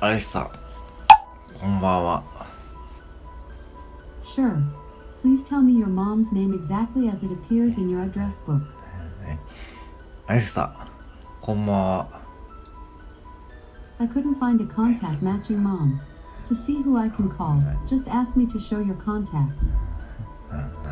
アレクサ、こんばんは。Sure. Please tell me your mom's name exactly as it appears in your address book. アレクサ、こんばんは。I couldn't find a contact matching mom. To see who I can call, just ask me to show your contacts.